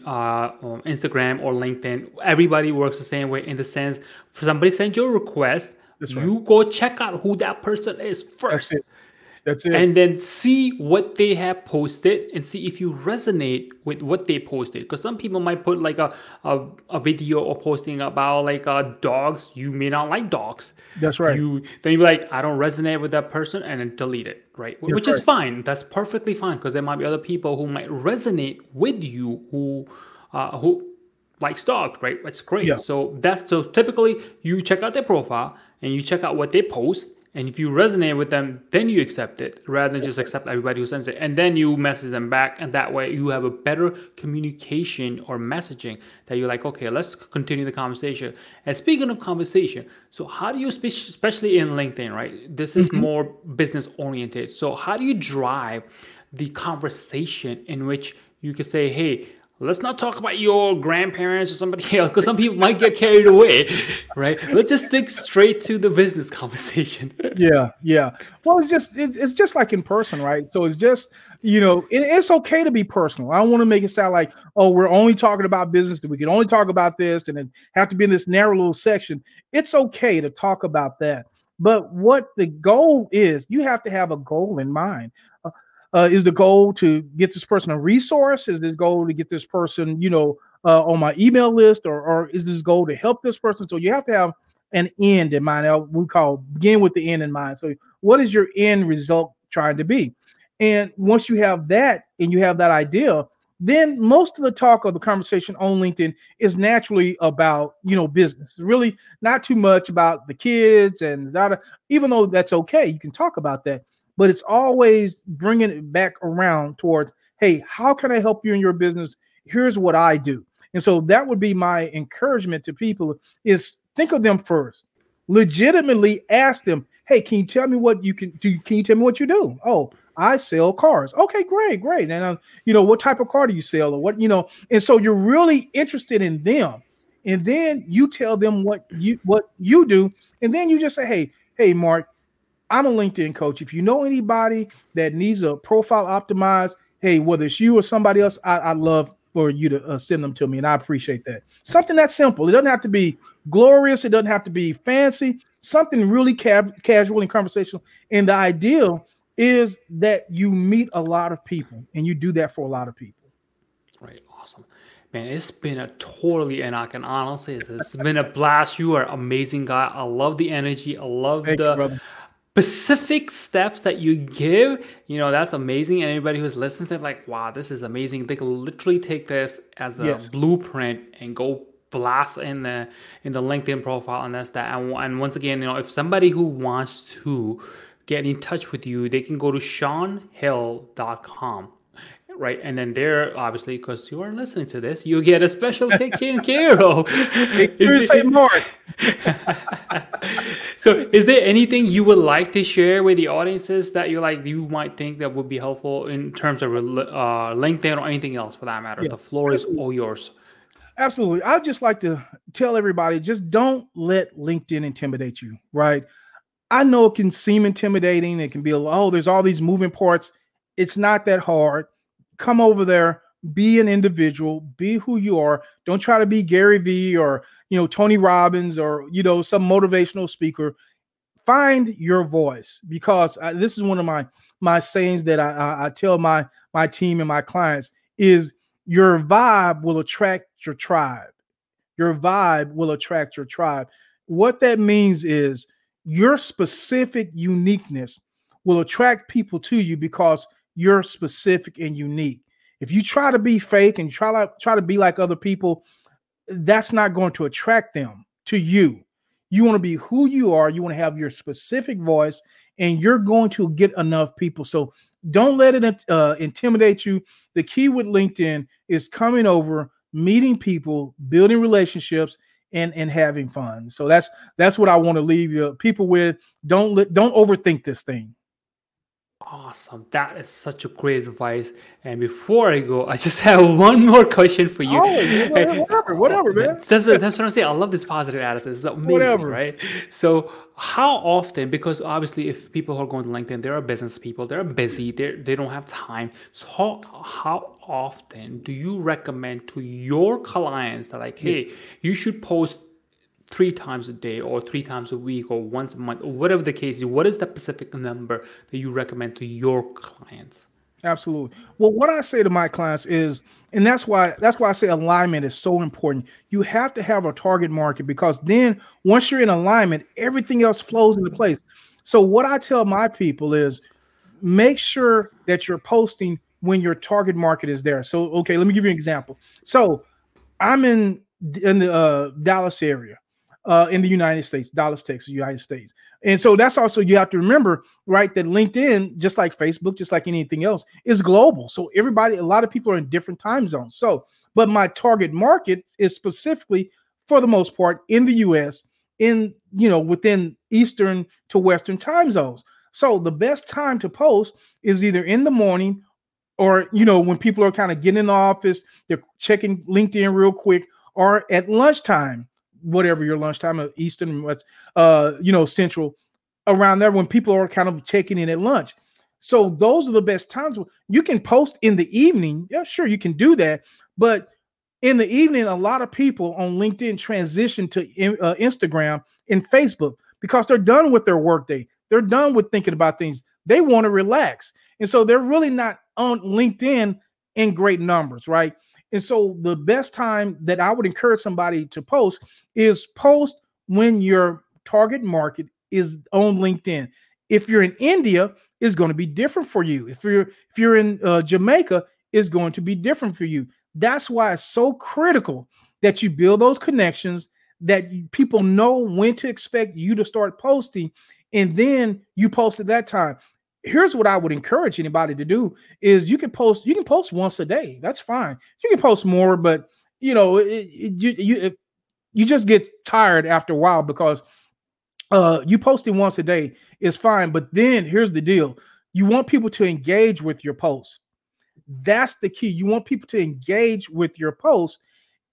uh, instagram or linkedin everybody works the same way in the sense for somebody sends you a request you go check out who that person is first that's it. And then see what they have posted and see if you resonate with what they posted. Because some people might put like a, a, a video or posting about like uh, dogs. You may not like dogs. That's right. You then you're like, I don't resonate with that person, and then delete it. Right, You're which right. is fine. That's perfectly fine because there might be other people who might resonate with you who uh, who likes dogs. Right, that's great. Yeah. So that's so typically you check out their profile and you check out what they post and if you resonate with them, then you accept it rather than just accept everybody who sends it. And then you message them back. And that way you have a better communication or messaging that you're like, okay, let's continue the conversation. And speaking of conversation, so how do you, especially in LinkedIn, right? This is mm-hmm. more business oriented. So how do you drive the conversation in which you can say, hey, let's not talk about your grandparents or somebody else because some people might get carried away right let's just stick straight to the business conversation yeah yeah well it's just it's, just like in person right so it's just you know, it's okay to be personal. I don't want to make it sound like, oh, we're only talking about business, that we can only talk about this and then have to be in this narrow little section. It's okay to talk about that. But what the goal is, you have to have a goal in mind. Uh, Uh, is the goal to get this person a resource? Is this goal to get this person, you know, uh, on my email list, or, or is this goal to help this person? So you have to have an end in mind. We call begin with the end in mind. So what is your end result trying to be? And once you have that and you have that idea, then most of the talk of the conversation on LinkedIn is naturally about you know business. Really, not too much about the kids and that. Even though that's okay, you can talk about that, but it's always bringing it back around towards, hey, how can I help you in your business? Here's what I do. And so that would be my encouragement to people: is think of them first. Legitimately ask them, hey, can you tell me what you can do? Can you tell me what you do? Oh, I sell cars. Okay, great, great. And uh, you know, what type of car do you sell, or what you know? And so you're really interested in them, and then you tell them what you what you do, and then you just say, hey, hey, Mark, I'm a LinkedIn coach. If you know anybody that needs a profile optimized, hey, whether it's you or somebody else, I, I love for you to uh, send them to me, and I appreciate that. Something that's simple. It doesn't have to be glorious. It doesn't have to be fancy. Something really ca- casual and conversational. And the ideal is that you meet a lot of people and you do that for a lot of people. Right. Awesome. Man, it's been a totally, and I can honestly, it's, it's been a blast. You are amazing guy. I love the energy. I love Thank the you, specific steps that you give. You know, that's amazing. And anybody who's listening to it, like, wow, this is amazing. They can literally take this as a yes. blueprint and go blast in the in the LinkedIn profile and that's that. And, and once again, you know, if somebody who wants to get in touch with you, they can go to seanhill.com. Right, and then there, obviously, because you are listening to this, you get a special taken care of. Is say more. so, is there anything you would like to share with the audiences that you like, you might think that would be helpful in terms of uh, LinkedIn or anything else for that matter? Yeah. The floor is all yours. Absolutely. I'd just like to tell everybody just don't let LinkedIn intimidate you, right? I know it can seem intimidating. It can be, oh, there's all these moving parts. It's not that hard. Come over there, be an individual, be who you are. Don't try to be Gary Vee or, you know, Tony Robbins or, you know, some motivational speaker. Find your voice because I, this is one of my my sayings that I, I, I tell my my team and my clients is your vibe will attract your tribe. Your vibe will attract your tribe. What that means is your specific uniqueness will attract people to you because you're specific and unique. If you try to be fake and try to try to be like other people, that's not going to attract them to you. You want to be who you are, you want to have your specific voice, and you're going to get enough people. So don't let it uh, intimidate you. The key with LinkedIn is coming over, meeting people, building relationships, and and having fun. So that's that's what I want to leave you people with. Don't let don't overthink this thing. Awesome. That is such a great advice. And before I go, I just have one more question for you. Oh, whatever, whatever, man. That's, what, that's what I'm saying. I love this positive attitude. It's amazing, whatever. right? So, how often, because obviously, if people are going to LinkedIn, there are business people, they're busy, they they don't have time. So, how, how often do you recommend to your clients that, like, hey, you should post three times a day or three times a week or once a month or whatever the case is what is the specific number that you recommend to your clients? Absolutely. Well what i say to my clients is and that's why that's why i say alignment is so important. You have to have a target market because then once you're in alignment everything else flows into place. So what i tell my people is make sure that you're posting when your target market is there. So okay let me give you an example. So i'm in in the uh, dallas area uh, in the United States, Dallas, Texas, United States. And so that's also you have to remember, right? That LinkedIn, just like Facebook, just like anything else, is global. So everybody, a lot of people are in different time zones. So, but my target market is specifically, for the most part, in the U.S. in you know within Eastern to Western time zones. So the best time to post is either in the morning or you know when people are kind of getting in the office, they're checking LinkedIn real quick, or at lunchtime whatever your lunchtime, uh, Eastern, uh, you know, Central, around there when people are kind of checking in at lunch. So those are the best times. You can post in the evening. Yeah, sure, you can do that. But in the evening, a lot of people on LinkedIn transition to uh, Instagram and Facebook because they're done with their workday. They're done with thinking about things. They want to relax. And so they're really not on LinkedIn in great numbers, right? And so the best time that I would encourage somebody to post is post when your target market is on LinkedIn. If you're in India, it's going to be different for you. If you're if you're in uh, Jamaica, it's going to be different for you. That's why it's so critical that you build those connections, that people know when to expect you to start posting, and then you post at that time. Here's what I would encourage anybody to do: is you can post you can post once a day. That's fine. You can post more, but you know it, it, you you it, you just get tired after a while because uh, you posting once a day is fine. But then here's the deal: you want people to engage with your post. That's the key. You want people to engage with your post.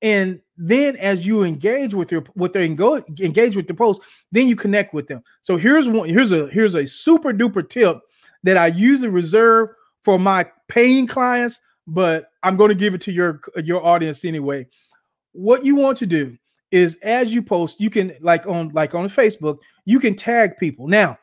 And then as you engage with your with their engage with the post, then you connect with them. So here's one, here's a here's a super duper tip that I usually reserve for my paying clients, but I'm going to give it to your your audience anyway. What you want to do is as you post, you can like on like on Facebook, you can tag people. Now,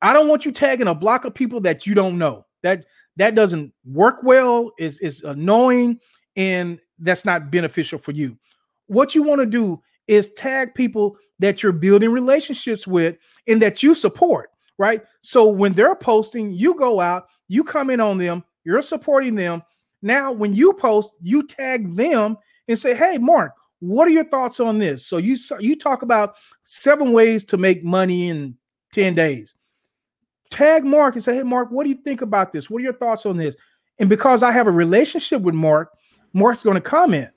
I don't want you tagging a block of people that you don't know. That that doesn't work well, is is annoying, and that's not beneficial for you. What you want to do is tag people that you're building relationships with and that you support, right? So when they're posting, you go out, you come in on them, you're supporting them. Now, when you post, you tag them and say, "Hey, Mark, what are your thoughts on this?" So you you talk about seven ways to make money in 10 days tag Mark and say, Hey, Mark, what do you think about this? What are your thoughts on this? And because I have a relationship with Mark, Mark's going to comment.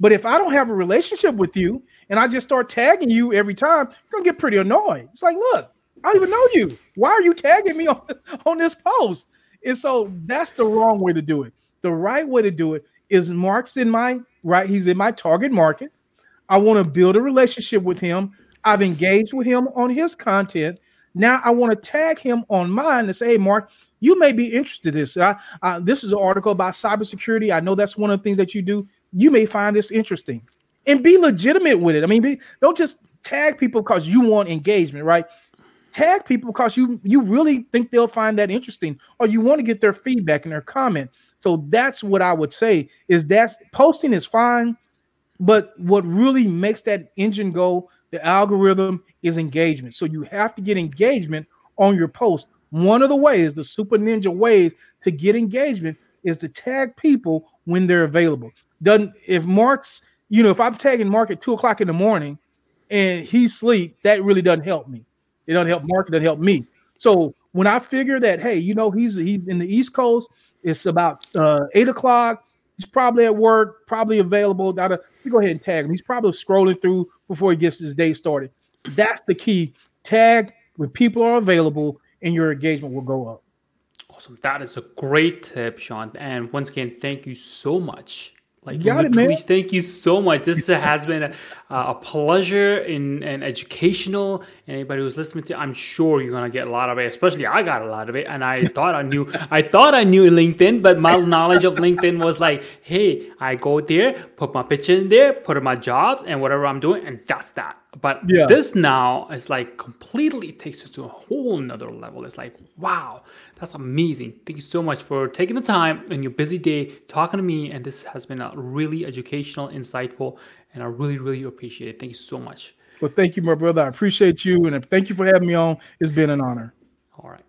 But if I don't have a relationship with you and I just start tagging you every time, you're going to get pretty annoyed. It's like, look, I don't even know you. Why are you tagging me on, on this post? And so that's the wrong way to do it. The right way to do it is Mark's in my right, he's in my target market. I want to build a relationship with him. I've engaged with him on his content. Now I want to tag him on mine and say, hey, Mark, you may be interested in this. I, this is an article about cybersecurity. I know that's one of the things that you do. You may find this interesting and be legitimate with it. I mean, be, don't just tag people because you want engagement, right? Tag people because you you really think they'll find that interesting, or you want to get their feedback and their comment. So that's what I would say is that's posting is fine, but what really makes that engine go the algorithm is engagement. So you have to get engagement on your post. One of the ways, the super ninja ways to get engagement is to tag people when they're available. Doesn't if Mark's, you know, if I'm tagging Mark at two o'clock in the morning and he's sleep, that really doesn't help me. It doesn't help Mark, it doesn't help me. So when I figure that, hey, you know, he's he's in the East Coast, it's about uh, eight o'clock. He's probably at work, probably available. Gotta go ahead and tag him. He's probably scrolling through before he gets his day started. That's the key. Tag when people are available and your engagement will go up. Awesome. That is a great tip, Sean. And once again, thank you so much like, Got it, man. thank you so much. This has been a, a pleasure and, and educational. Anybody who's listening to, I'm sure you're gonna get a lot of it. Especially I got a lot of it, and I thought I knew. I thought I knew LinkedIn, but my knowledge of LinkedIn was like, hey, I go there, put my picture in there, put in my job and whatever I'm doing, and that's that. But yeah. this now is like completely takes us to a whole nother level. It's like, wow, that's amazing. Thank you so much for taking the time in your busy day talking to me. And this has been a really educational, insightful, and I really, really appreciate it. Thank you so much. Well, thank you, my brother. I appreciate you. And thank you for having me on. It's been an honor. All right.